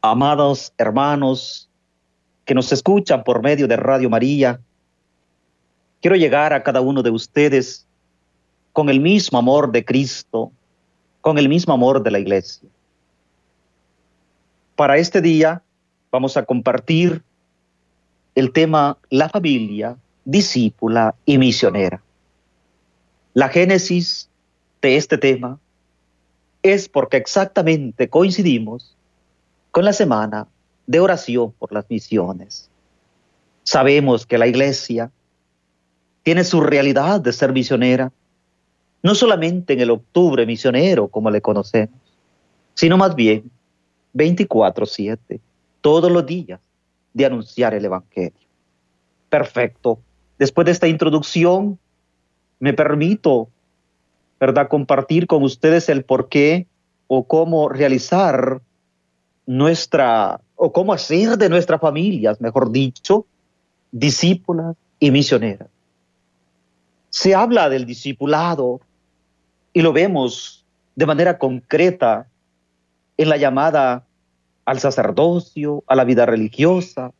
amados hermanos que nos escuchan por medio de Radio María, quiero llegar a cada uno de ustedes con el mismo amor de Cristo, con el mismo amor de la iglesia. Para este día vamos a compartir el tema la familia, discípula y misionera. La génesis de este tema es porque exactamente coincidimos con la semana de oración por las misiones. Sabemos que la iglesia tiene su realidad de ser misionera, no solamente en el octubre misionero como le conocemos, sino más bien 24/7, todos los días de anunciar el Evangelio. Perfecto. Después de esta introducción, me permito, ¿verdad?, compartir con ustedes el por qué o cómo realizar nuestra, o cómo hacer de nuestras familias, mejor dicho, discípulas y misioneras. Se habla del discipulado y lo vemos de manera concreta en la llamada al sacerdocio, a la vida religiosa.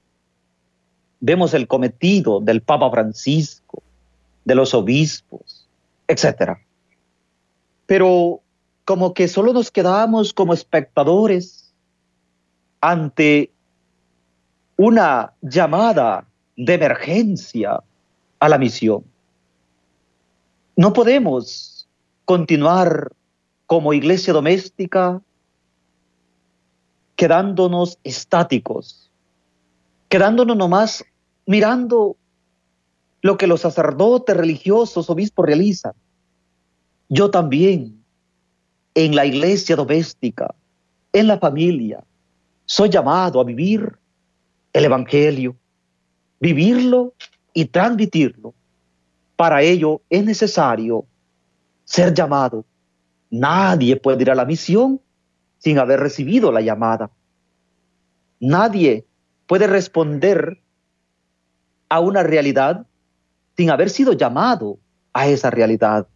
Vemos el cometido del Papa Francisco, de los obispos, etc. Pero como que solo nos quedamos como espectadores ante una llamada de emergencia a la misión. No podemos continuar como iglesia doméstica quedándonos estáticos, quedándonos nomás mirando lo que los sacerdotes religiosos, obispos realizan. Yo también, en la iglesia doméstica, en la familia, soy llamado a vivir el Evangelio, vivirlo y transmitirlo. Para ello es necesario ser llamado. Nadie puede ir a la misión sin haber recibido la llamada. Nadie puede responder a una realidad sin haber sido llamado a esa realidad.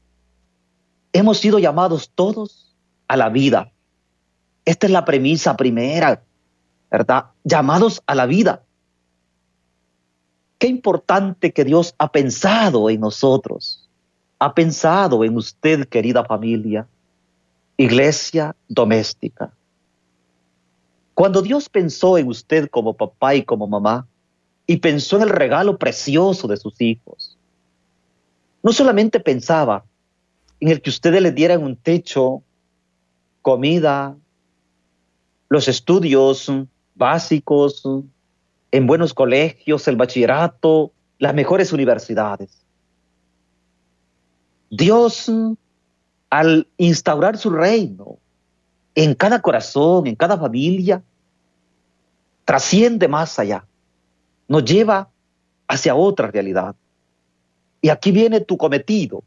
Hemos sido llamados todos a la vida. Esta es la premisa primera, ¿verdad? Llamados a la vida. Qué importante que Dios ha pensado en nosotros, ha pensado en usted, querida familia iglesia doméstica. Cuando Dios pensó en usted como papá y como mamá, y pensó en el regalo precioso de sus hijos, no solamente pensaba en el que ustedes le dieran un techo, comida, los estudios básicos, en buenos colegios, el bachillerato, las mejores universidades. Dios al instaurar su reino en cada corazón, en cada familia, trasciende más allá, nos lleva hacia otra realidad. Y aquí viene tu cometido,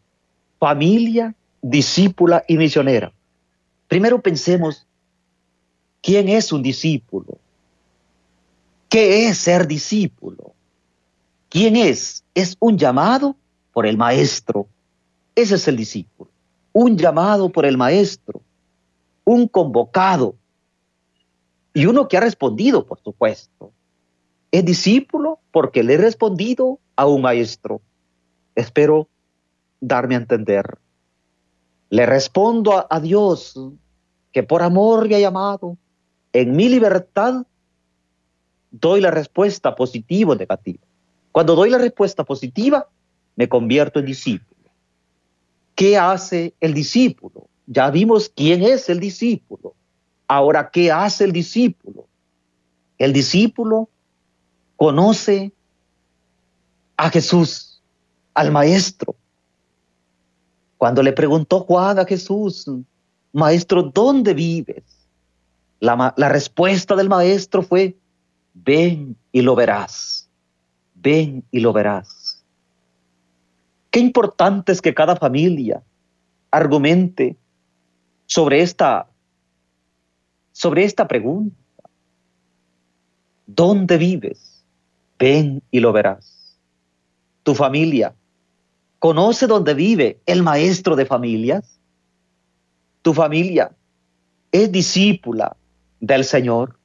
familia, discípula y misionera. Primero pensemos, ¿quién es un discípulo? ¿Qué es ser discípulo? ¿Quién es? Es un llamado por el maestro. Ese es el discípulo un llamado por el maestro, un convocado y uno que ha respondido, por supuesto. Es discípulo porque le he respondido a un maestro. Espero darme a entender. Le respondo a, Dios que por amor me ha llamado. En mi libertad doy la respuesta positiva o negativa. Cuando doy la respuesta positiva, me convierto en discípulo. ¿Qué hace el discípulo? Ya vimos quién es el discípulo. Ahora, ¿qué hace el discípulo? El discípulo conoce a Jesús, al Maestro. Cuando le preguntó Juan a Jesús, Maestro, ¿dónde vives? La, la respuesta del Maestro fue, ven y lo verás, ven y lo verás. Qué importante es que cada familia argumente sobre esta, sobre esta pregunta. ¿Dónde vives? Ven y lo verás. Tu familia conoce dónde vive el maestro de familias. Tu familia es discípula del Señor.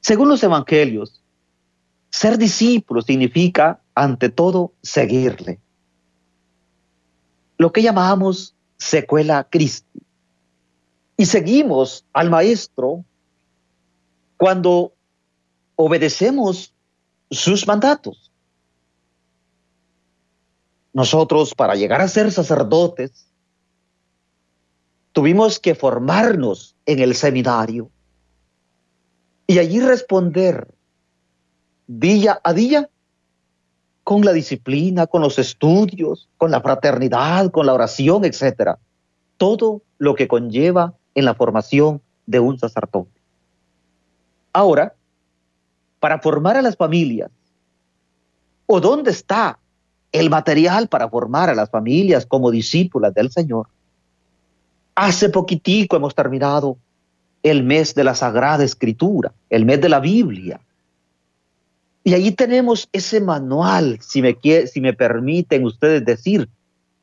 Según los evangelios, ser discípulo significa, ante todo, seguirle. Lo que llamamos secuela Christi. Y seguimos al Maestro cuando obedecemos sus mandatos. Nosotros, para llegar a ser sacerdotes, tuvimos que formarnos en el seminario y allí responder día a día con la disciplina, con los estudios, con la fraternidad, con la oración, etcétera. Todo lo que conlleva en la formación de un sacerdote. Ahora, para formar a las familias, o dónde está el material para formar a las familias como discípulas del Señor. Hace poquitico hemos terminado el mes de la Sagrada Escritura, el mes de la Biblia. Y ahí tenemos ese manual, si me, si me permiten ustedes decir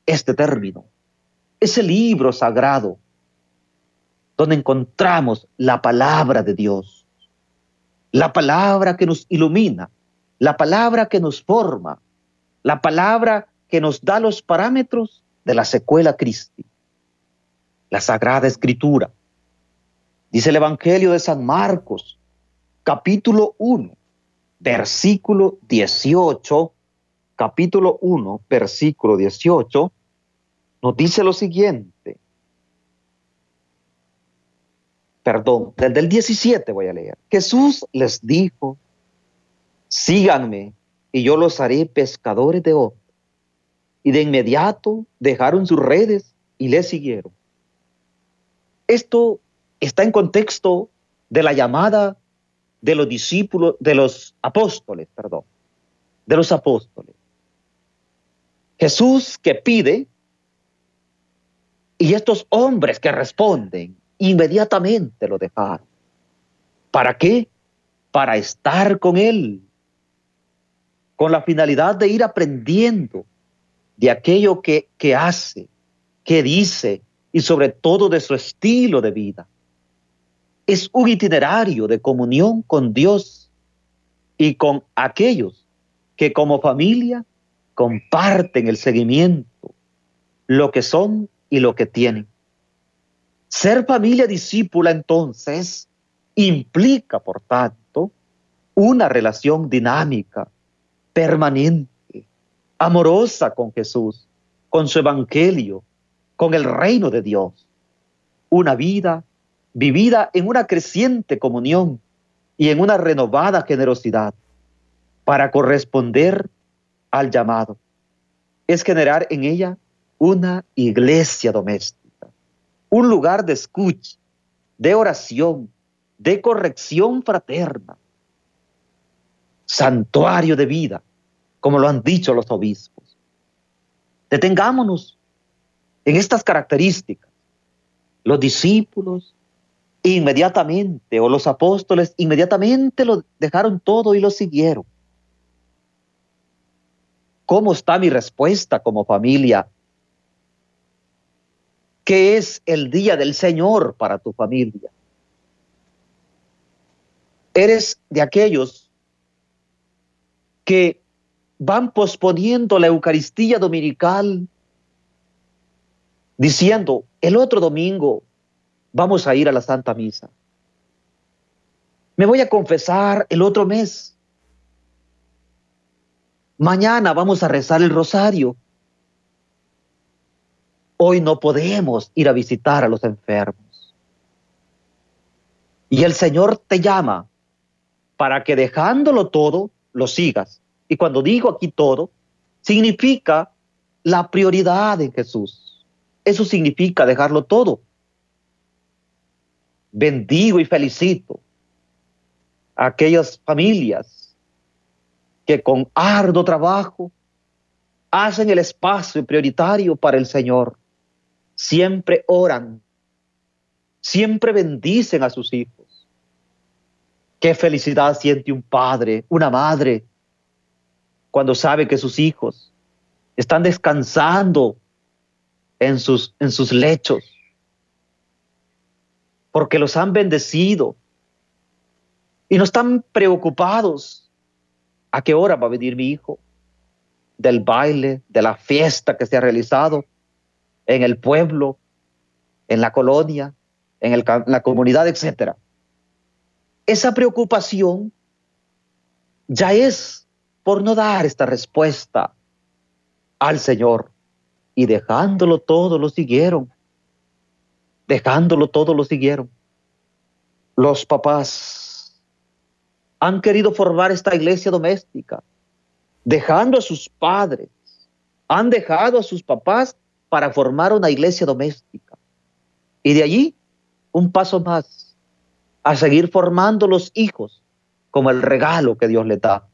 este término, ese libro sagrado donde encontramos la palabra de Dios, la palabra que nos ilumina, la palabra que nos forma, la palabra que nos da los parámetros de la secuela Cristi, la Sagrada Escritura, Dice el Evangelio de San Marcos, capítulo 1, versículo 18, capítulo 1, versículo 18, nos dice lo siguiente. Perdón, desde el 17 voy a leer. Jesús les dijo, síganme y yo los haré pescadores de hombres. Y de inmediato dejaron sus redes y le siguieron. Esto está en contexto de la llamada de los discípulos, de los apóstoles, perdón, de los apóstoles. Jesús que pide y estos hombres que responden inmediatamente lo dejaron. ¿Para qué? Para estar con Él, con la finalidad de ir aprendiendo de aquello que, que hace, que dice y sobre todo de su estilo de vida es un itinerario de comunión con Dios y con aquellos que como familia comparten el seguimiento, lo que son y lo que tienen. Ser familia discípula entonces implica, por tanto, una relación dinámica, permanente, amorosa con Jesús, con su evangelio, con el reino de Dios. Una vida vivida en una creciente comunión y en una renovada generosidad para corresponder al llamado. Es generar en ella una iglesia doméstica, un lugar de escucha, de oración, de corrección fraterna, santuario de vida, como lo han dicho los obispos. Detengámonos en estas características. Los discípulos inmediatamente, o los apóstoles inmediatamente lo dejaron todo y lo siguieron. ¿Cómo está mi respuesta como familia? ¿Qué es el día del Señor para tu familia? Eres de aquellos que van posponiendo la Eucaristía dominical diciendo, el otro domingo vamos a ir a la Santa Misa. Me voy a confesar el otro mes. Mañana vamos a rezar el rosario. Hoy no podemos ir a visitar a los enfermos. Y el Señor te llama para que dejándolo todo, lo sigas. Y cuando digo aquí todo, significa la prioridad en Jesús. Eso significa dejarlo todo bendigo y felicito a aquellas familias que con arduo trabajo hacen el espacio prioritario para el Señor. Siempre oran, siempre bendicen a sus hijos. Qué felicidad siente un padre, una madre, cuando sabe que sus hijos están descansando en sus, en sus lechos porque los han bendecido, Y no están preocupados a qué hora va a venir mi hijo, del baile, de la fiesta que se ha realizado en el pueblo, en la colonia, en, la comunidad, etc. Esa preocupación ya es por no dar esta respuesta al Señor. Y dejándolo todo lo siguieron. Dejándolo todo lo siguieron. Los papás han querido formar esta iglesia doméstica, dejando a sus padres, han dejado a sus papás para formar una iglesia doméstica. Y de allí, un paso más, a seguir formando los hijos como el regalo que Dios le da.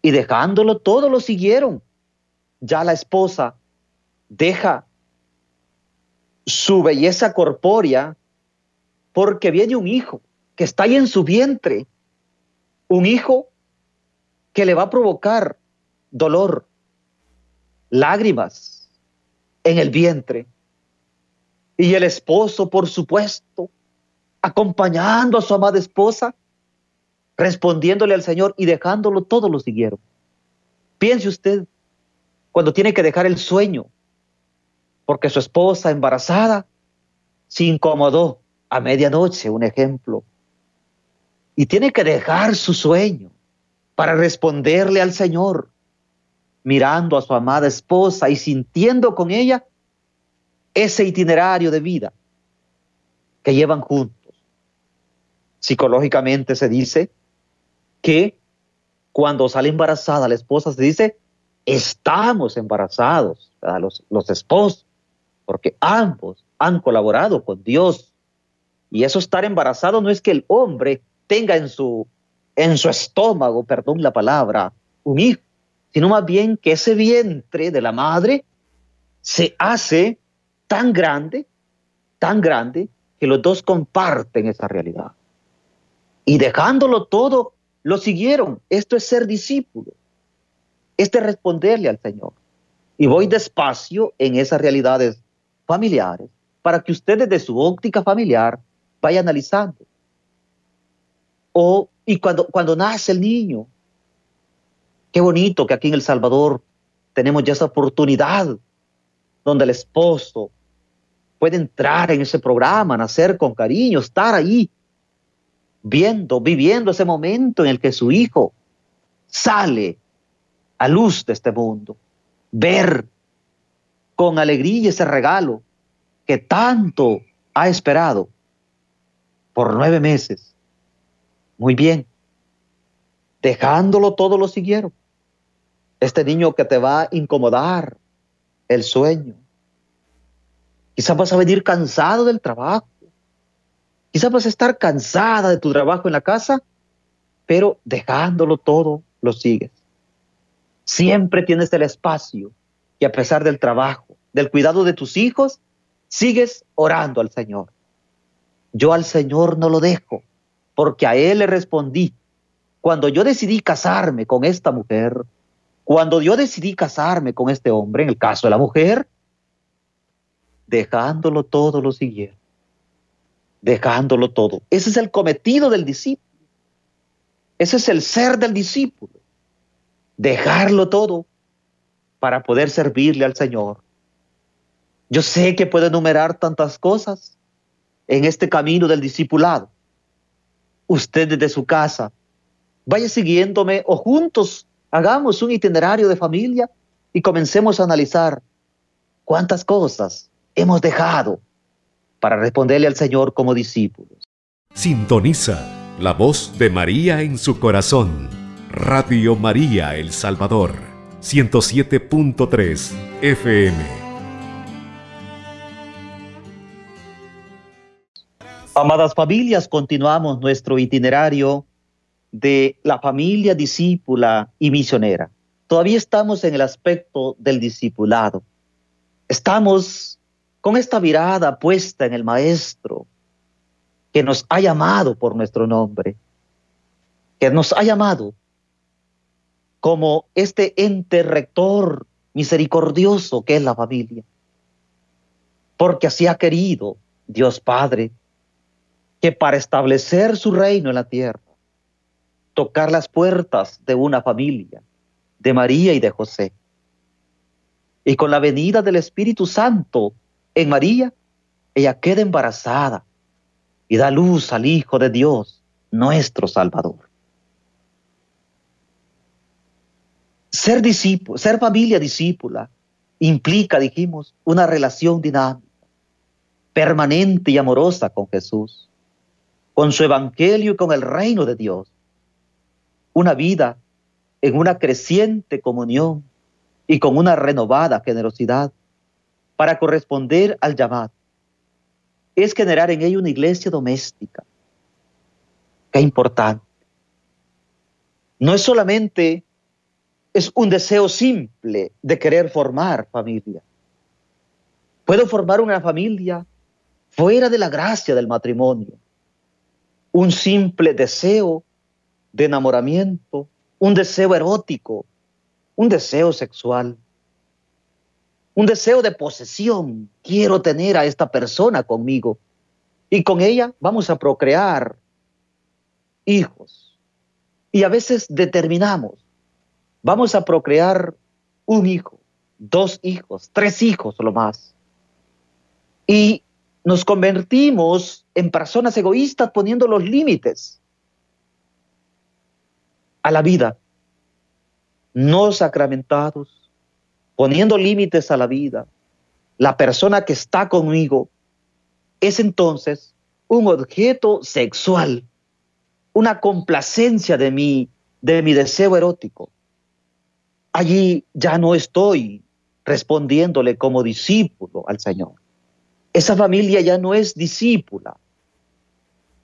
Y dejándolo todo lo siguieron. Ya la esposa deja su belleza corpórea porque viene un hijo que está ahí en su vientre, un hijo que le va a provocar dolor, lágrimas en el vientre. Y el esposo, por supuesto, acompañando a su amada esposa, respondiéndole al Señor y dejándolo, todo lo siguieron. Piense usted, cuando tiene que dejar el sueño, porque su esposa embarazada se incomodó a medianoche, un ejemplo, y tiene que dejar su sueño para responderle al Señor, mirando a su amada esposa y sintiendo con ella ese itinerario de vida que llevan juntos. Psicológicamente se dice que cuando sale embarazada la esposa se dice, estamos embarazados, los, los esposos porque ambos han colaborado con Dios. Y eso estar embarazado no es que el hombre tenga en su, en su estómago, perdón la palabra, un hijo, sino más bien que ese vientre de la madre se hace tan grande, tan grande, que los dos comparten esa realidad. Y dejándolo todo, lo siguieron. Esto es ser discípulo. Este es responderle al Señor. Y voy despacio en esas realidades familiares para que ustedes de su óptica familiar vayan analizando. O, y cuando, cuando nace el niño, qué bonito que aquí en El Salvador tenemos ya esa oportunidad donde el esposo puede entrar en ese programa, nacer con cariño, estar ahí, viendo, viviendo ese momento en el que su hijo sale a luz de este mundo, ver con alegría ese regalo que tanto ha esperado por nueve meses. Muy bien. Dejándolo todo lo siguieron. Este niño que te va a incomodar el sueño. Quizás vas a venir cansado del trabajo. Quizás vas a estar cansada de tu trabajo en la casa, pero dejándolo todo, lo sigues. Siempre tienes el espacio y a pesar del trabajo, del cuidado de tus hijos, sigues orando al Señor. Yo al Señor no lo dejo, porque a Él le respondí. Cuando yo decidí casarme con esta mujer, cuando yo decidí casarme con este hombre, en el caso de la mujer, dejándolo todo lo siguiente. Dejándolo todo. Ese es el cometido del discípulo. Ese es el ser del discípulo. Dejarlo todo para poder servirle al Señor. Yo sé que puedo enumerar tantas cosas en este camino del discipulado. Usted desde su casa, vaya siguiéndome o juntos hagamos un itinerario de familia y comencemos a analizar cuántas cosas hemos dejado para responderle al Señor como discípulos. Sintoniza la voz de María en su corazón. Radio María El Salvador 107.3 FM. Amadas familias, continuamos nuestro itinerario de la familia discípula y misionera. Todavía estamos en el aspecto del discipulado. Estamos con esta mirada puesta en el Maestro que nos ha llamado por nuestro nombre, que nos ha llamado como este ente rector misericordioso que es la familia. Porque así ha querido Dios Padre que para establecer su reino en la tierra, tocar las puertas de una familia, de María y de José. Y con la venida del Espíritu Santo en María, ella queda embarazada y da luz al Hijo de Dios, nuestro Salvador. Ser discípulo, ser familia discípula implica, dijimos, una relación dinámica, permanente y amorosa con Jesús, con su evangelio y con el reino de Dios. Una vida en una creciente comunión y con una renovada generosidad para corresponder al llamado. Es generar en ella una iglesia doméstica. Qué importante. No es solamente es un deseo simple de querer formar familia. Puedo formar una familia fuera de la gracia del matrimonio. Un simple deseo de enamoramiento, un deseo erótico, un deseo sexual, un deseo de posesión. Quiero tener a esta persona conmigo y con ella vamos a procrear hijos. Y a veces determinamos vamos a procrear un hijo, dos hijos, tres hijos lo más. Y nos convertimos en personas egoístas poniendo los límites a la vida, no sacramentados, poniendo límites a la vida. La persona que está conmigo es entonces un objeto sexual, una complacencia de mí, de mi deseo erótico allí ya no estoy respondiéndole como discípulo al Señor. Esa familia ya no es discípula.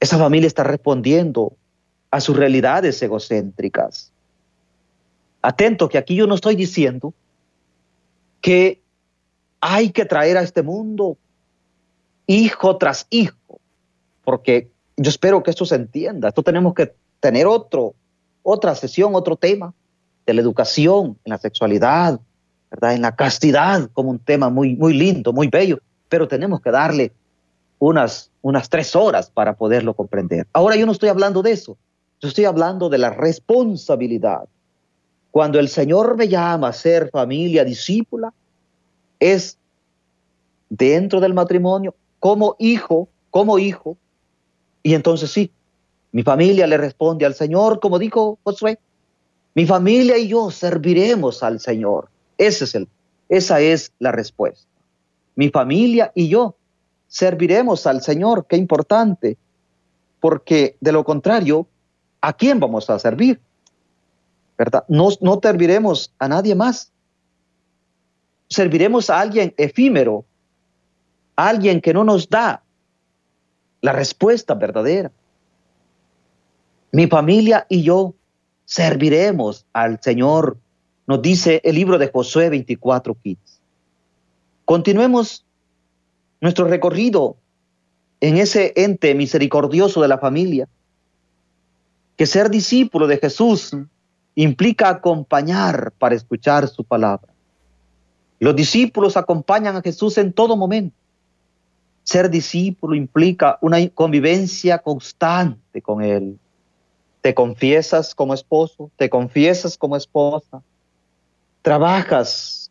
Esa familia está respondiendo a sus realidades egocéntricas. Atento que aquí yo no estoy diciendo que hay que traer a este mundo hijo tras hijo, porque yo espero que esto se entienda. Esto tenemos que tener otro, otra sesión, otro tema de la educación, en la sexualidad, ¿verdad? en la castidad, como un tema muy, muy lindo, muy bello, pero tenemos que darle unas, unas tres horas para poderlo comprender. Ahora yo no estoy hablando de eso, yo estoy hablando de la responsabilidad. Cuando el Señor me llama a ser familia discípula, es dentro del matrimonio, como hijo, como hijo, y entonces sí, mi familia le responde al Señor, como dijo Josué, mi familia y yo serviremos al Señor. Ese es el, esa es la respuesta. Mi familia y yo serviremos al Señor. Qué importante. Porque de lo contrario, ¿a quién vamos a servir? ¿Verdad? No, no serviremos a nadie más. Serviremos a alguien efímero, alguien que no nos da la respuesta verdadera. Mi familia y yo serviremos al Señor, nos dice el libro de Josué 24, 15. Continuemos nuestro recorrido en ese ente misericordioso de la familia, que ser discípulo de Jesús implica acompañar para escuchar su palabra. Los discípulos acompañan a Jesús en todo momento. Ser discípulo implica una convivencia constante con Él te confiesas como esposo, te confiesas como esposa, trabajas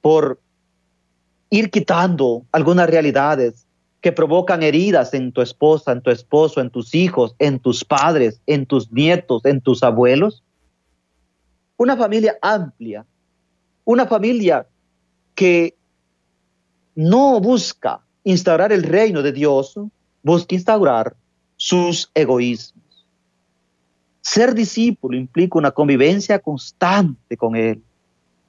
por ir quitando algunas realidades que provocan heridas en tu esposa, en tu esposo, en tus hijos, en tus padres, en tus nietos, en tus abuelos. Una familia amplia, una familia que no busca instaurar el reino de Dios, busca instaurar sus egoísmos. Ser discípulo implica una convivencia constante con Él,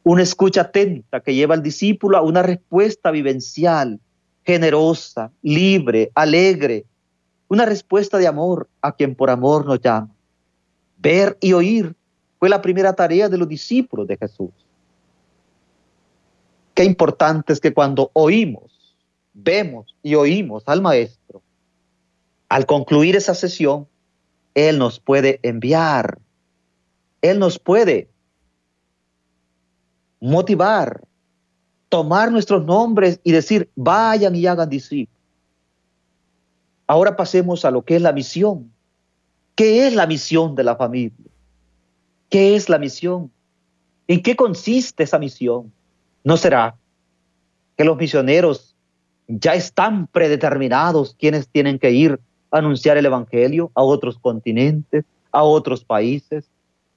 una escucha atenta que lleva al discípulo a una respuesta vivencial, generosa, libre, alegre, una respuesta de amor a quien por amor nos llama. Ver y oír fue la primera tarea de los discípulos de Jesús. Qué importante es que cuando oímos, vemos y oímos al Maestro, al concluir esa sesión, él nos puede enviar. Él nos puede motivar, tomar nuestros nombres y decir, vayan y hagan discípulos. Ahora pasemos a lo que es la misión. ¿Qué es la misión de la familia? ¿Qué es la misión? ¿En qué consiste esa misión? ¿No será que los misioneros ya están predeterminados quienes tienen que ir anunciar el Evangelio a otros continentes, a otros países,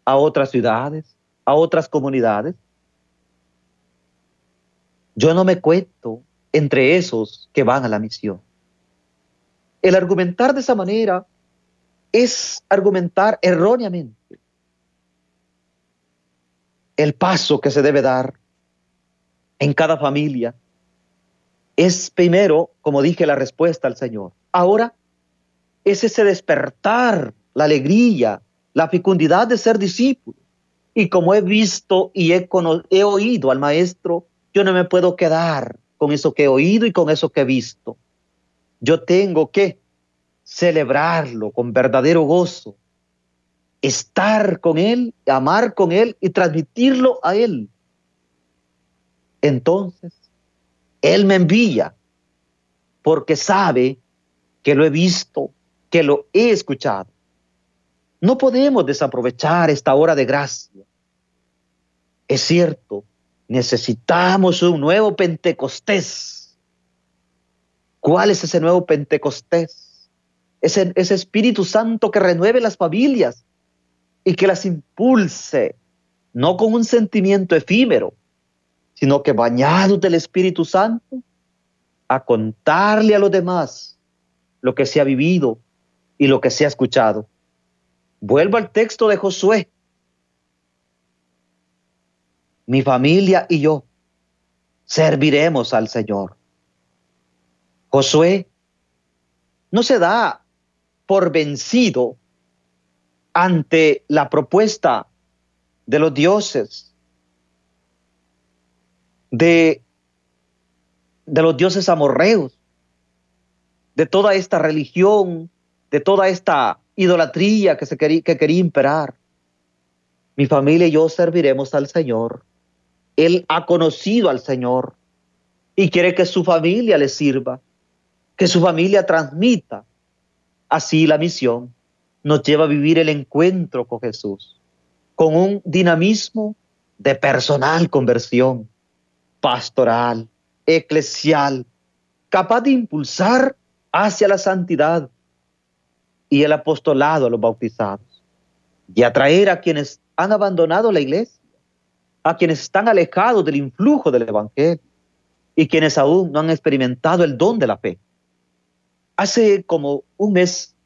a otras ciudades, a otras comunidades? Yo no me cuento entre esos que van a la misión. El argumentar de esa manera es argumentar erróneamente. El paso que se debe dar en cada familia es primero, como dije, la respuesta al Señor. Ahora es ese despertar, la alegría, la fecundidad de ser discípulo. Y como he visto y he, he oído al Maestro, yo no me puedo quedar con eso que he oído y con eso que he visto. Yo tengo que celebrarlo con verdadero gozo, estar con Él, amar con Él y transmitirlo a Él. Entonces, Él me envía porque sabe que lo he visto, lo he escuchado. No podemos desaprovechar esta hora de gracia. Es cierto, necesitamos un nuevo Pentecostés. ¿Cuál es ese nuevo Pentecostés? Ese, ese Espíritu Santo que renueve las familias y que las impulse, no con un sentimiento efímero, sino que bañados del Espíritu Santo, a contarle a los demás lo que se ha vivido y lo que se ha escuchado. Vuelvo al texto de Josué. Mi familia y yo serviremos al Señor. Josué no se da por vencido ante la propuesta de los dioses, de, de los dioses amorreos, de toda esta religión, de toda esta idolatría que, se quería, que quería imperar. Mi familia y yo serviremos al Señor. Él ha conocido al Señor y quiere que su familia le sirva, que su familia transmita así la misión nos lleva a vivir el encuentro con Jesús, con un dinamismo de personal conversión, pastoral, eclesial, capaz de impulsar hacia la santidad y el apostolado a los bautizados y atraer a quienes han abandonado la iglesia, a quienes están alejados del influjo del Evangelio y quienes aún no han experimentado el don de la fe. Hace como un mes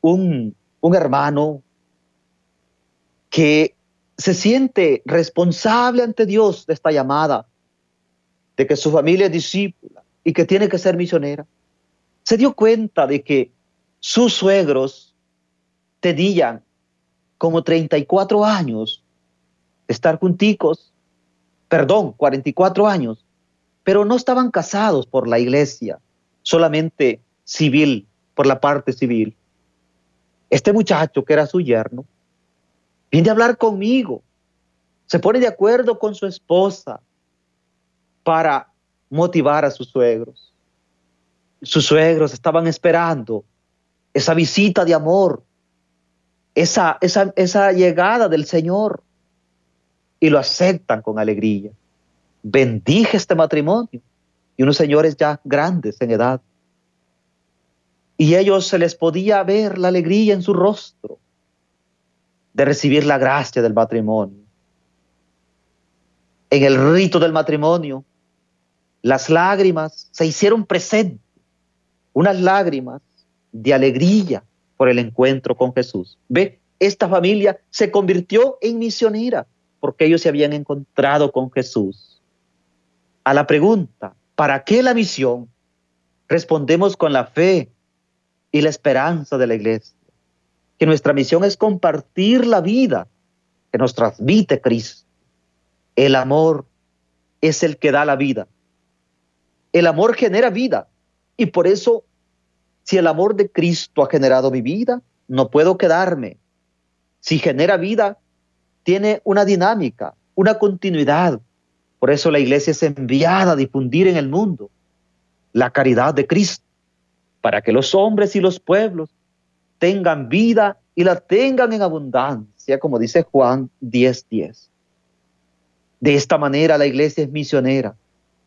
un, hermano que se siente responsable ante Dios de esta llamada, de que su familia es discípula y que tiene que ser misionera, se dio cuenta de que sus suegros tenían como 34 años de estar junticos, perdón, 44 años, pero no estaban casados por la iglesia, solamente civil, por la parte civil. Este muchacho, que era su yerno, viene a hablar conmigo, se pone de acuerdo con su esposa para motivar a sus suegros. Sus suegros estaban esperando esa visita de amor, esa, esa, esa llegada del Señor y lo aceptan con alegría. Bendije este matrimonio y unos señores ya grandes en edad y ellos se les podía ver la alegría en su rostro de recibir la gracia del matrimonio. En el rito del matrimonio, las lágrimas se hicieron presentes, unas lágrimas de alegría por el encuentro con Jesús. Ve, esta familia se convirtió en misionera porque ellos se habían encontrado con Jesús. A la pregunta, ¿para qué la misión? Respondemos con la fe y la esperanza de la iglesia. Que nuestra misión es compartir la vida que nos transmite Cristo. El amor es el que da la vida. El amor genera vida. Y por eso, si el amor de Cristo ha generado mi vida, no puedo quedarme. Si genera vida, tiene una dinámica, una continuidad. Por eso la iglesia es enviada a difundir en el mundo la caridad de Cristo para que los hombres y los pueblos tengan vida y la tengan en abundancia, como dice Juan 10:10. De esta manera la iglesia es misionera,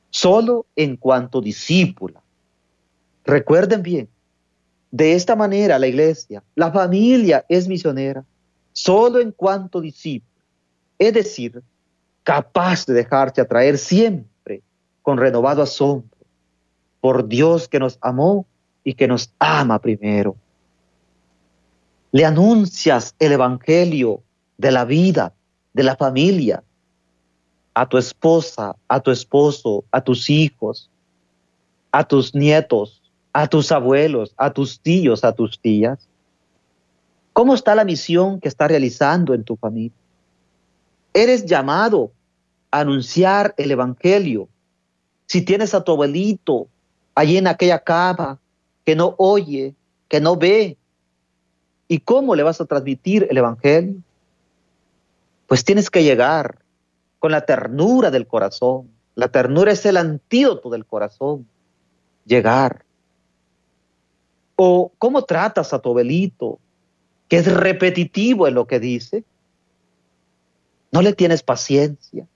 solo en cuanto discípula. Recuerden bien, de esta manera la iglesia, la familia es misionera, solo en cuanto discípula. Es decir, capaz de dejarse atraer siempre con renovado asombro por Dios que nos amó y que nos ama primero le anuncias el Evangelio de la vida, de la familia, a tu esposa, a tu esposo, a tus hijos, a tus nietos, a tus abuelos, a tus tíos, a tus tías? ¿Cómo está la misión que está realizando en tu familia? Eres llamado a anunciar el Evangelio. Si tienes a tu abuelito allí en aquella cama que no oye, que no ve, ¿Y cómo le vas a transmitir el Evangelio? Pues tienes que llegar con la ternura del corazón. La ternura es el antídoto del corazón. Llegar. O cómo tratas a tu abuelito, que es repetitivo en lo que dice. No le tienes paciencia.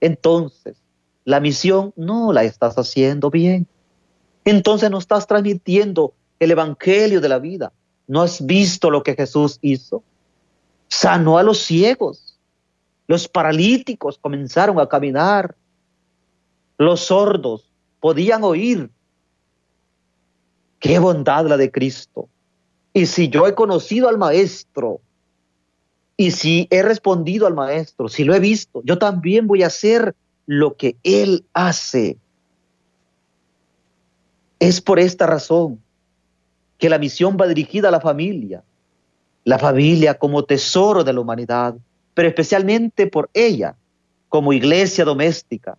Entonces, la misión no la estás haciendo bien. Entonces no estás transmitiendo el Evangelio de la vida. ¿No has visto lo que Jesús hizo? Sanó a los ciegos. Los paralíticos comenzaron a caminar. Los sordos podían oír. Qué bondad la de Cristo. Y si yo he conocido al Maestro, y si he respondido al Maestro, si lo he visto, yo también voy a hacer lo que Él hace. Es por esta razón que la misión va dirigida a la familia, la familia como tesoro de la humanidad, pero especialmente por ella como iglesia doméstica.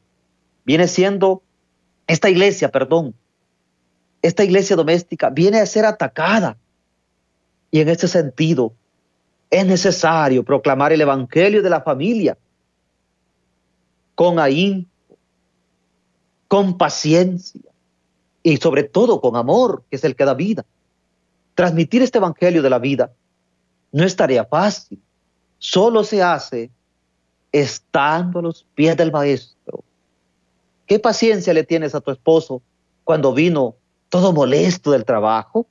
Viene siendo, esta iglesia, perdón, esta iglesia doméstica viene a ser atacada. Y en ese sentido, es necesario proclamar el Evangelio de la familia con ahínco, con paciencia y sobre todo con amor, que es el que da vida. Transmitir este Evangelio de la vida no es tarea fácil, solo se hace estando a los pies del Maestro. ¿Qué paciencia le tienes a tu esposo cuando vino todo molesto del trabajo?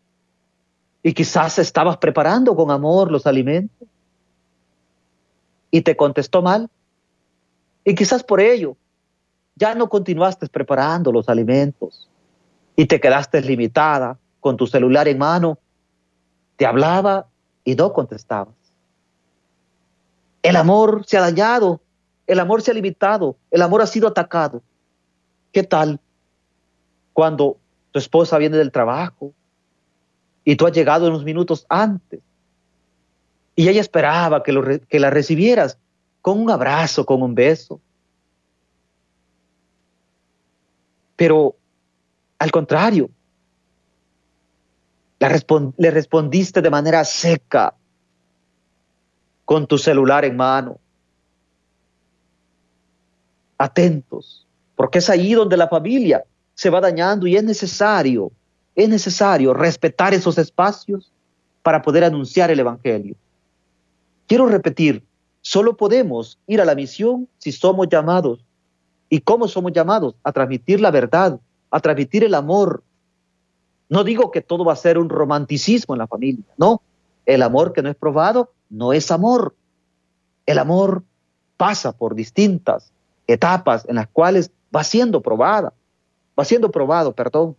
Y quizás estabas preparando con amor los alimentos y te contestó mal. Y quizás por ello ya no continuaste preparando los alimentos y te quedaste limitada con tu celular en mano te hablaba y no contestabas. El amor se ha dañado, el amor se ha limitado, el amor ha sido atacado. ¿Qué tal cuando tu esposa viene del trabajo y tú has llegado unos minutos antes y ella esperaba que, que la recibieras con un abrazo, con un beso? Pero al contrario, le respondiste de manera seca, con tu celular en mano. Atentos, porque es ahí donde la familia se va dañando y es necesario, es necesario respetar esos espacios para poder anunciar el Evangelio. Quiero repetir, solo podemos ir a la misión si somos llamados. ¿Y cómo somos llamados? A transmitir la verdad, a transmitir el amor, no digo que todo va a ser un romanticismo en la familia, no. El amor que no es probado no es amor. El amor pasa por distintas etapas en las cuales va siendo probada, va siendo probado, perdón.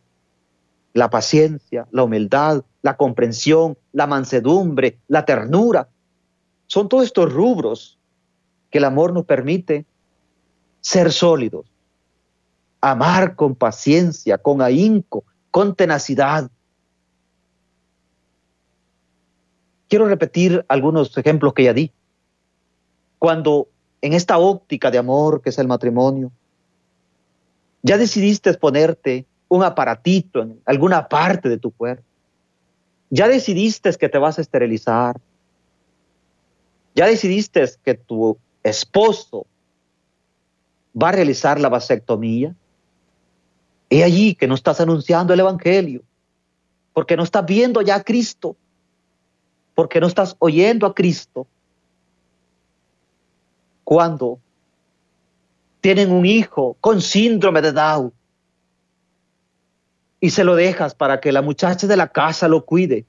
La paciencia, la humildad, la comprensión, la mansedumbre, la ternura. Son todos estos rubros que el amor nos permite ser sólidos, amar con paciencia, con ahínco, con tenacidad. Quiero repetir algunos ejemplos que ya di. Cuando en esta óptica de amor que es el matrimonio, ya decidiste ponerte un aparatito en alguna parte de tu cuerpo. Ya decidiste que te vas a esterilizar. Ya decidiste que tu esposo va a realizar la vasectomía. He allí que no estás anunciando el Evangelio, porque no estás viendo ya a Cristo. porque no estás oyendo a Cristo cuando tienen un hijo con síndrome de Down y se lo dejas para que la muchacha de la casa lo cuide,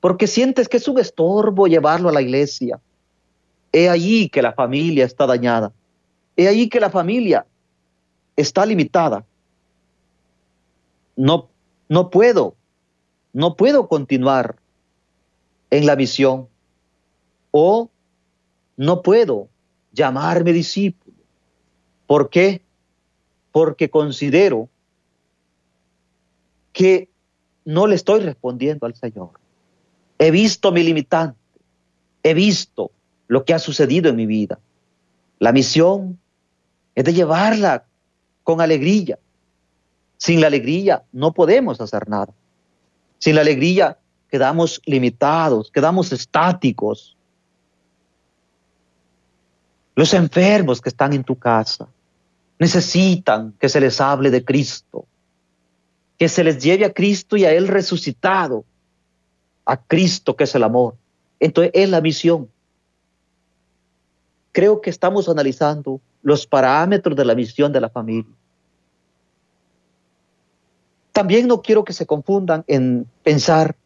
porque sientes que es un estorbo llevarlo a la iglesia. He allí que la familia está dañada. He allí que la familia está limitada. No, no puedo, no puedo continuar en la misión o no puedo llamarme discípulo. ¿Por qué? Porque considero que no le estoy respondiendo al Señor. He visto mi limitante, he visto lo que ha sucedido en mi vida. La misión es de llevarla con alegría. Sin la alegría no podemos hacer nada. Sin la alegría quedamos limitados, quedamos estáticos. Los enfermos que están en tu casa necesitan que se les hable de Cristo que se les lleve a Cristo y a Él resucitado, a Cristo que es el amor. Entonces es la misión. Creo que estamos analizando los parámetros de la misión de la familia. También no quiero que se confundan en pensar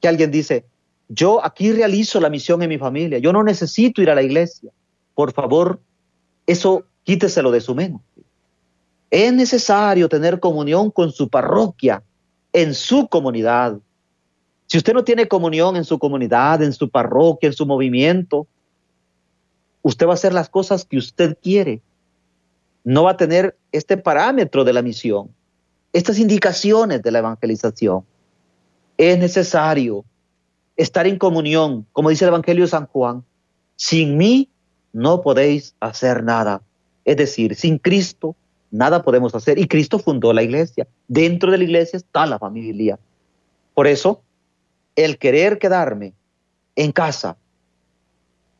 que alguien dice, yo aquí realizo la misión en mi familia, yo no necesito ir a la iglesia. Por favor, eso quíteselo de su mente. Es necesario tener comunión con su parroquia, en su comunidad. Si usted no tiene comunión en su comunidad, en su parroquia, en su movimiento, usted va a hacer las cosas que usted quiere. No va a tener este parámetro de la misión, estas indicaciones de la evangelización. Es necesario estar en comunión, como dice el Evangelio de San Juan. Sin mí no podéis hacer nada. Es decir, sin Cristo nada podemos hacer. Y Cristo fundó la iglesia. Dentro de la iglesia está la familia. Por eso, el querer quedarme en casa,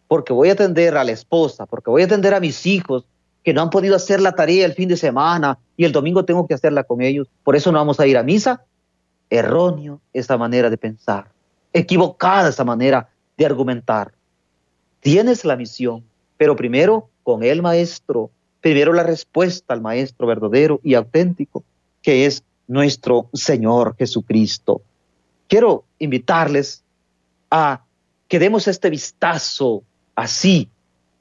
porque voy a atender a la esposa, porque voy a atender a mis hijos que no han podido hacer la tarea el fin de semana y el domingo tengo que hacerla con ellos, por eso no vamos a ir a misa. Erróneo esa manera de pensar, equivocada esa manera de argumentar. Tienes la misión, pero primero con el maestro, primero la respuesta al Maestro verdadero y auténtico, que es nuestro Señor Jesucristo. Quiero invitarles a que demos este vistazo así.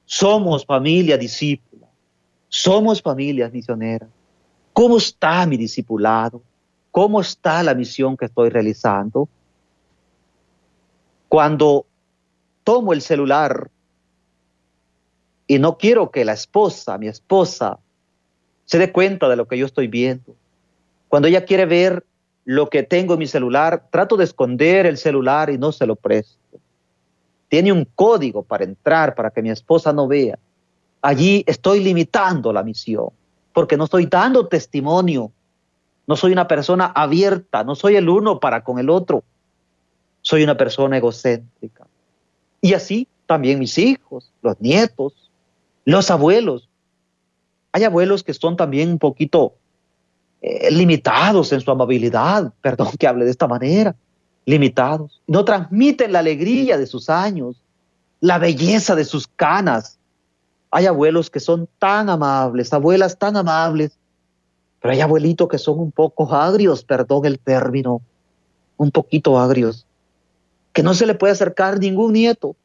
Somos familia discípula, somos familia misionera. ¿Cómo está mi discipulado? ¿Cómo está la misión que estoy realizando? Cuando tomo el celular y no quiero que la esposa, mi esposa, se dé cuenta de lo que yo estoy viendo. Cuando ella quiere ver lo que tengo en mi celular, trato de esconder el celular y no se lo presto. Tiene un código para entrar, para que mi esposa no vea. Allí estoy limitando la misión, porque no estoy dando testimonio. No soy una persona abierta, no soy el uno para con el otro. Soy una persona egocéntrica. Y así también mis hijos, los nietos, los abuelos. Hay abuelos que son también un poquito eh, limitados en su amabilidad, perdón que hable de esta manera, limitados. No transmiten la alegría de sus años, la belleza de sus canas. Hay abuelos que son tan amables, abuelas tan amables, pero hay abuelitos que son un poco agrios, perdón el término, un poquito agrios, que no se le puede acercar ningún nieto,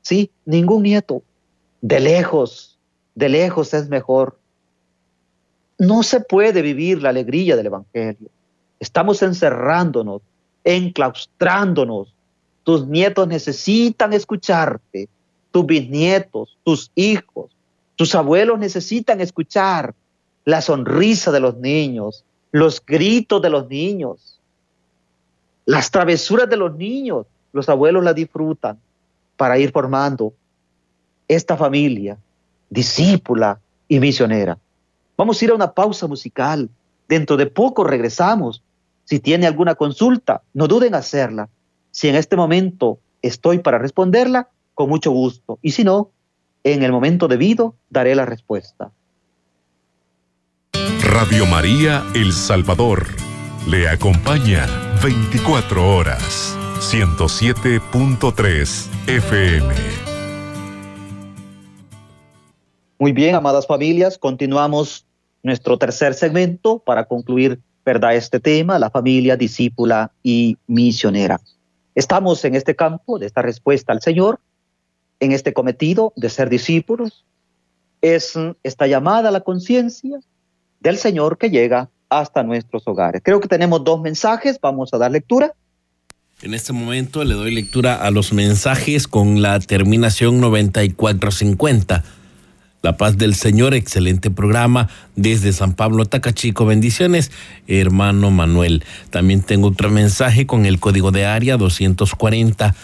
¿sí? Ningún nieto de lejos, de lejos es mejor. No se puede vivir la alegría del Evangelio. Estamos encerrándonos, enclaustrándonos. Tus nietos necesitan escucharte, tus bisnietos, tus hijos, tus abuelos necesitan escuchar la sonrisa de los niños, los gritos de los niños, las travesuras de los niños. Los abuelos la disfrutan para ir formando esta familia discípula y misionera. Vamos a ir a una pausa musical. Dentro de poco regresamos. Si tiene alguna consulta, no duden hacerla. Si en este momento estoy para responderla, con mucho gusto. Y si no, en el momento debido daré la respuesta. Radio María El Salvador le acompaña 24 horas. 107.3 FM. Muy bien, amadas familias, continuamos nuestro tercer segmento para concluir, ¿verdad?, este tema, la familia discípula y misionera. Estamos en este campo de esta respuesta al Señor, en este cometido de ser discípulos. Es esta llamada a la conciencia del Señor que llega hasta nuestros hogares. Creo que tenemos dos mensajes, vamos a dar lectura. En este momento le doy lectura a los mensajes con la terminación 9450. La paz del Señor, excelente programa desde San Pablo Tacachico. Bendiciones, hermano Manuel. También tengo otro mensaje con el código de área 240.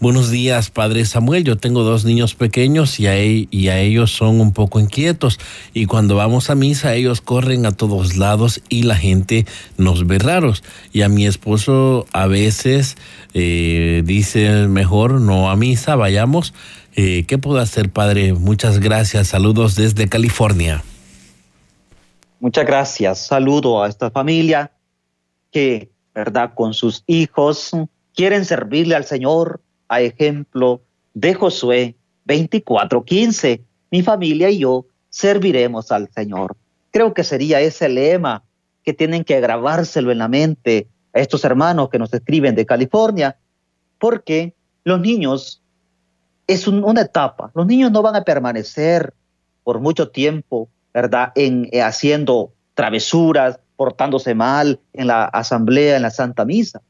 Buenos días, Padre Samuel. Yo tengo dos niños pequeños y a, e, y a, ellos son un poco inquietos. Y cuando vamos a misa, ellos corren a todos lados y la gente nos ve raros. Y a mi esposo a veces eh, dice, mejor no a misa, vayamos. Eh, ¿Qué puedo hacer, Padre? Muchas gracias. Saludos desde California. Muchas gracias. Saludo a esta familia que, ¿verdad? Con sus hijos quieren servirle al Señor a ejemplo de Josué 24:15, mi familia y yo serviremos al Señor. Creo que sería ese lema que tienen que grabárselo en la mente a estos hermanos que nos escriben de California, porque los niños es una etapa, los niños no van a permanecer por mucho tiempo, ¿verdad?, en eh, haciendo travesuras, portándose mal en la asamblea, en la Santa Misa.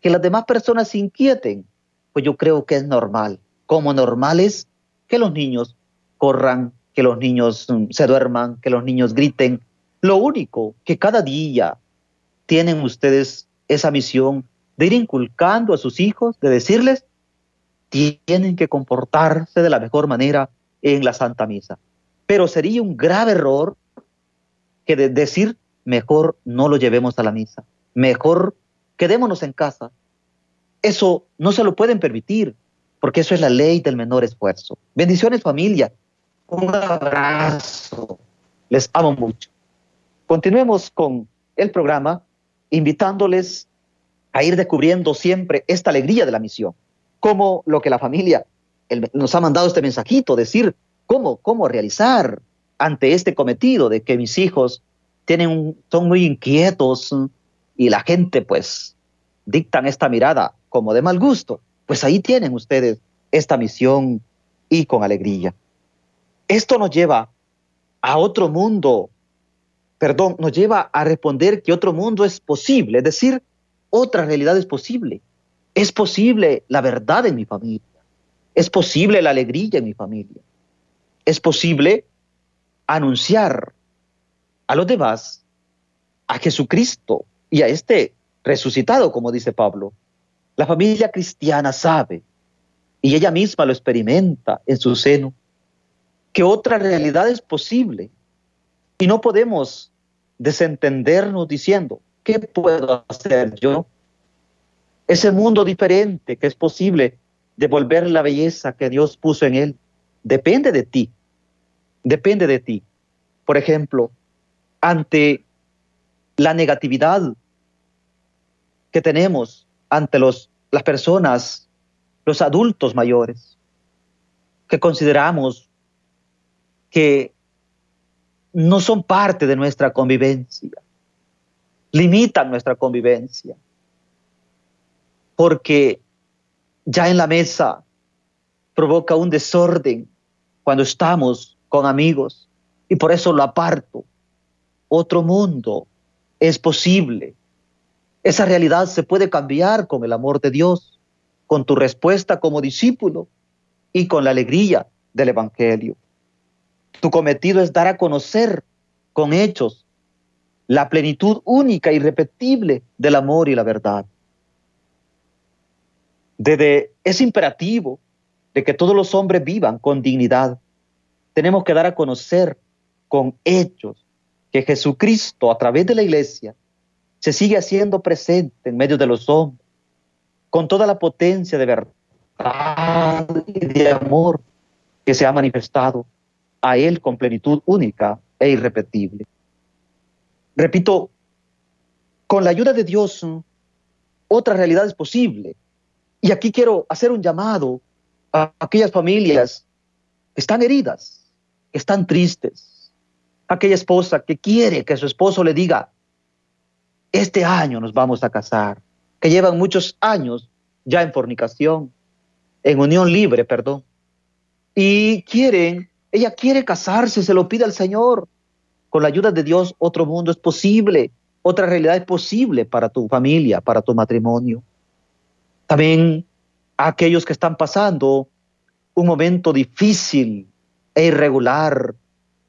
Que las demás personas se inquieten, pues yo creo que es normal. Como normal es que los niños corran, que los niños mm, se duerman, que los niños griten. Lo único que cada día tienen ustedes esa misión de ir inculcando a sus hijos, de decirles, tienen que comportarse de la mejor manera en la Santa Misa. Pero sería un grave error que de decir, mejor no lo llevemos a la misa, mejor quedémonos en casa, eso no se lo pueden permitir, porque eso es la ley del menor esfuerzo. Bendiciones familia. Un abrazo. Les amo mucho. Continuemos con el programa, invitándoles a ir descubriendo siempre esta alegría de la misión, como lo que la familia nos ha mandado este mensajito, decir cómo, cómo realizar ante este cometido de que mis hijos tienen son muy inquietos y la gente pues dictan esta mirada como de mal gusto, pues ahí tienen ustedes esta misión y con alegría. Esto nos lleva a otro mundo, perdón, nos lleva a responder que otro mundo es posible, es decir, otra realidad es posible. Es posible la verdad en mi familia. Es posible la alegría en mi familia. Es posible anunciar a los demás a Jesucristo y a este resucitado, como dice Pablo, la familia cristiana sabe, y ella misma lo experimenta en su seno, que otra realidad es posible. Y no podemos desentendernos diciendo, ¿qué puedo hacer yo? Ese mundo diferente que es posible devolver la belleza que Dios puso en él, depende de ti, depende de ti. Por ejemplo, ante la negatividad que tenemos ante los, las personas, los adultos mayores, que consideramos que no son parte de nuestra convivencia, limitan nuestra convivencia, porque ya en la mesa provoca un desorden cuando estamos con amigos y por eso lo aparto. Otro mundo es posible esa realidad se puede cambiar con el amor de Dios, con tu respuesta como discípulo y con la alegría del Evangelio. Tu cometido es dar a conocer con hechos la plenitud única y irrepetible del amor y la verdad. Desde ese imperativo de que todos los hombres vivan con dignidad, tenemos que dar a conocer con hechos que Jesucristo a través de la iglesia se sigue haciendo presente en medio de los hombres, con toda la potencia de verdad y de amor que se ha manifestado a Él con plenitud única e irrepetible. Repito, con la ayuda de Dios, otra realidad es posible. Y aquí quiero hacer un llamado a aquellas familias que están heridas, que están tristes, aquella esposa que quiere que su esposo le diga, este año nos vamos a casar, que llevan muchos años ya en fornicación, en unión libre, perdón, y quieren, ella quiere casarse, se lo pide al Señor. Con la ayuda de Dios, otro mundo es posible, otra realidad es posible para tu familia, para tu matrimonio. También aquellos que están pasando un momento difícil e irregular,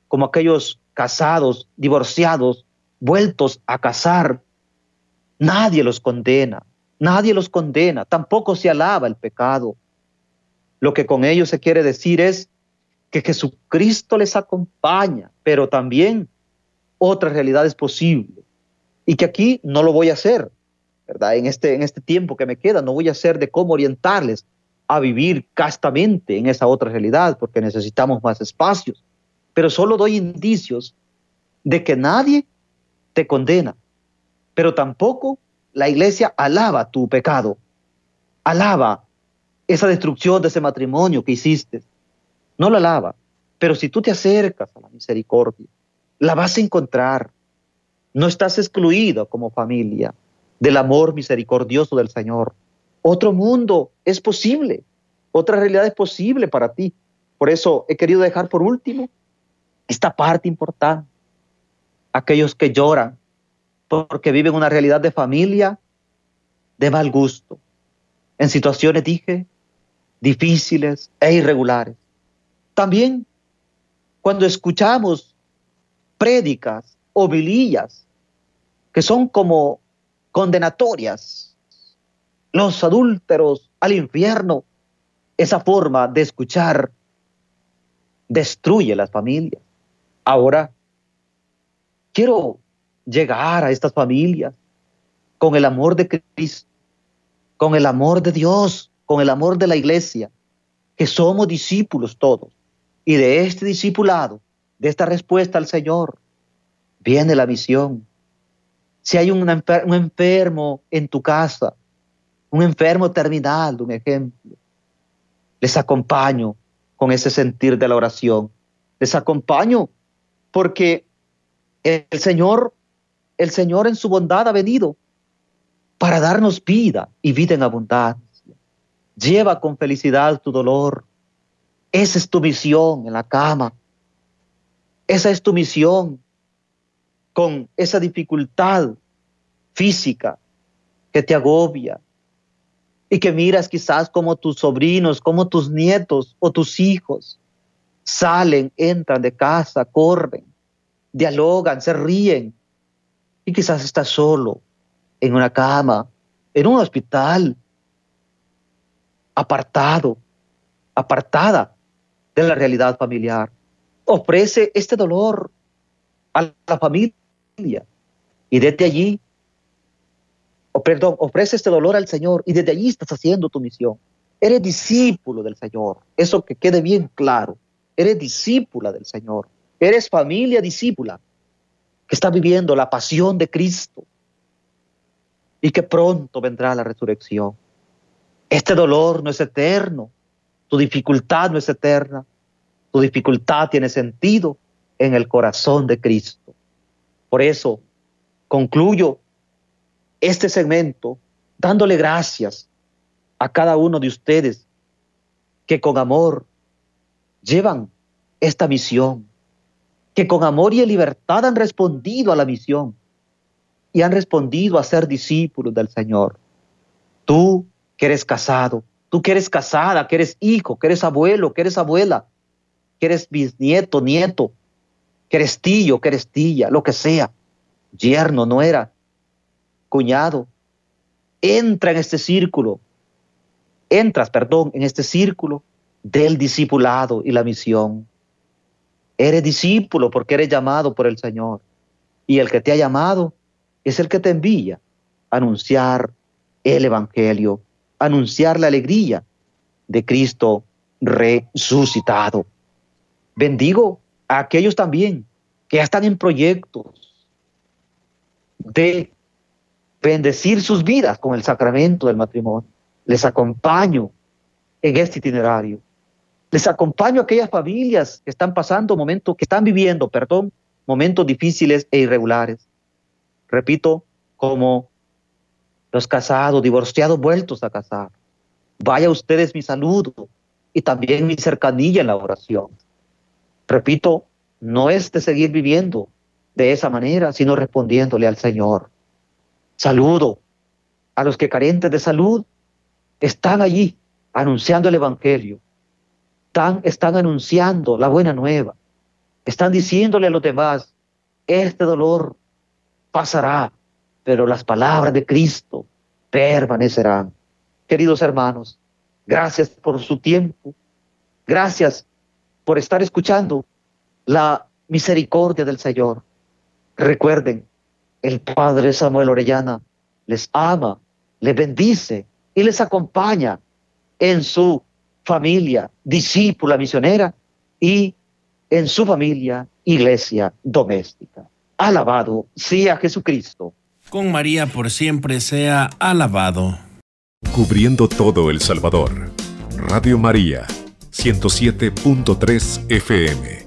como aquellos casados, divorciados, vueltos a casar, nadie los condena, nadie los condena, tampoco se alaba el pecado. Lo que con ellos se quiere decir es que Jesucristo les acompaña, pero también otras realidades posibles. Y que aquí no lo voy a hacer, este, en este tiempo que me queda, no voy a hacer de cómo orientarles a vivir castamente en esa otra realidad, porque necesitamos más espacios. Pero solo doy indicios de que nadie te condena, pero tampoco la iglesia alaba tu pecado, alaba esa destrucción de ese matrimonio que hiciste. No la alaba, pero si tú te acercas a la misericordia, la vas a encontrar. No estás excluido como familia del amor misericordioso del Señor. Otro mundo es posible, otra realidad es posible para ti. Por eso he querido dejar por último esta parte importante. Aquellos que lloran porque viven una realidad de familia de mal gusto, en situaciones, dije, difíciles e irregulares. También cuando escuchamos prédicas o vilillas que son como condenatorias, los adúlteros al infierno, esa forma de escuchar destruye las familias. Ahora, quiero llegar a estas familias con el amor de Cristo, con el amor de Dios, con el amor de la iglesia, que somos discípulos todos. Y de este discipulado, de esta respuesta al Señor, viene la misión. Si hay un, un enfermo en tu casa, un enfermo terminal, un ejemplo, les acompaño con ese sentir de la oración. Les acompaño porque el Señor, el Señor en su bondad ha venido para darnos vida y vida en abundancia. Lleva con felicidad tu dolor. Esa es tu misión en la cama. Esa es tu misión con esa dificultad física que te agobia y que miras quizás como tus sobrinos, como tus nietos o tus hijos salen, entran de casa, corren, dialogan, se ríen y quizás estás solo en una cama, en un hospital, apartado, apartada de la realidad familiar. Ofrece este dolor a la familia y desde allí, o perdón, ofrece este dolor al Señor y desde allí estás haciendo tu misión. Eres discípulo del Señor, eso que quede bien claro. Eres discípula del Señor, eres familia discípula que está viviendo la pasión de Cristo y que pronto vendrá la resurrección. Este dolor no es eterno, tu dificultad no es eterna, tu dificultad tiene sentido en el corazón de Cristo. Por eso concluyo este segmento dándole gracias a cada uno de ustedes que con amor llevan esta misión, que con amor y libertad han respondido a la misión y han respondido a ser discípulos del Señor. Tú que eres casado, tú que eres casada, que eres hijo, que eres abuelo, que eres abuela, que eres bisnieto, nieto, eres tía, lo que sea, yerno, no era, cuñado, entra en este círculo, entras, perdón, en este círculo del discipulado y la misión. Eres discípulo porque eres llamado por el Señor. Y el que te ha llamado es el que te envía anunciar el Evangelio, anunciar la alegría de Cristo resucitado. Bendigo a aquellos también que están en proyectos de bendecir sus vidas con el sacramento del matrimonio. les acompaño en este itinerario. Les acompaño a aquellas familias que están pasando momentos, que están viviendo, perdón, momentos difíciles e irregulares. Repito, como los casados, divorciados, vueltos a casar. Vaya ustedes mi saludo y también mi cercanía en la oración. Repito, no es de seguir viviendo de esa manera, sino respondiéndole al Señor. Saludo a los que carentes de salud están allí anunciando el Evangelio, están, están anunciando la buena nueva, están diciéndole a los demás, este dolor pasará, pero las palabras de Cristo permanecerán. Queridos hermanos, gracias por su tiempo, gracias por estar escuchando la misericordia del Señor. Recuerden, el Padre Samuel Orellana les ama, les bendice y les acompaña en su familia discípula misionera y en su familia iglesia doméstica. Alabado sea Jesucristo. Con María por siempre sea alabado. Cubriendo todo El Salvador. Radio María, 107.3 FM.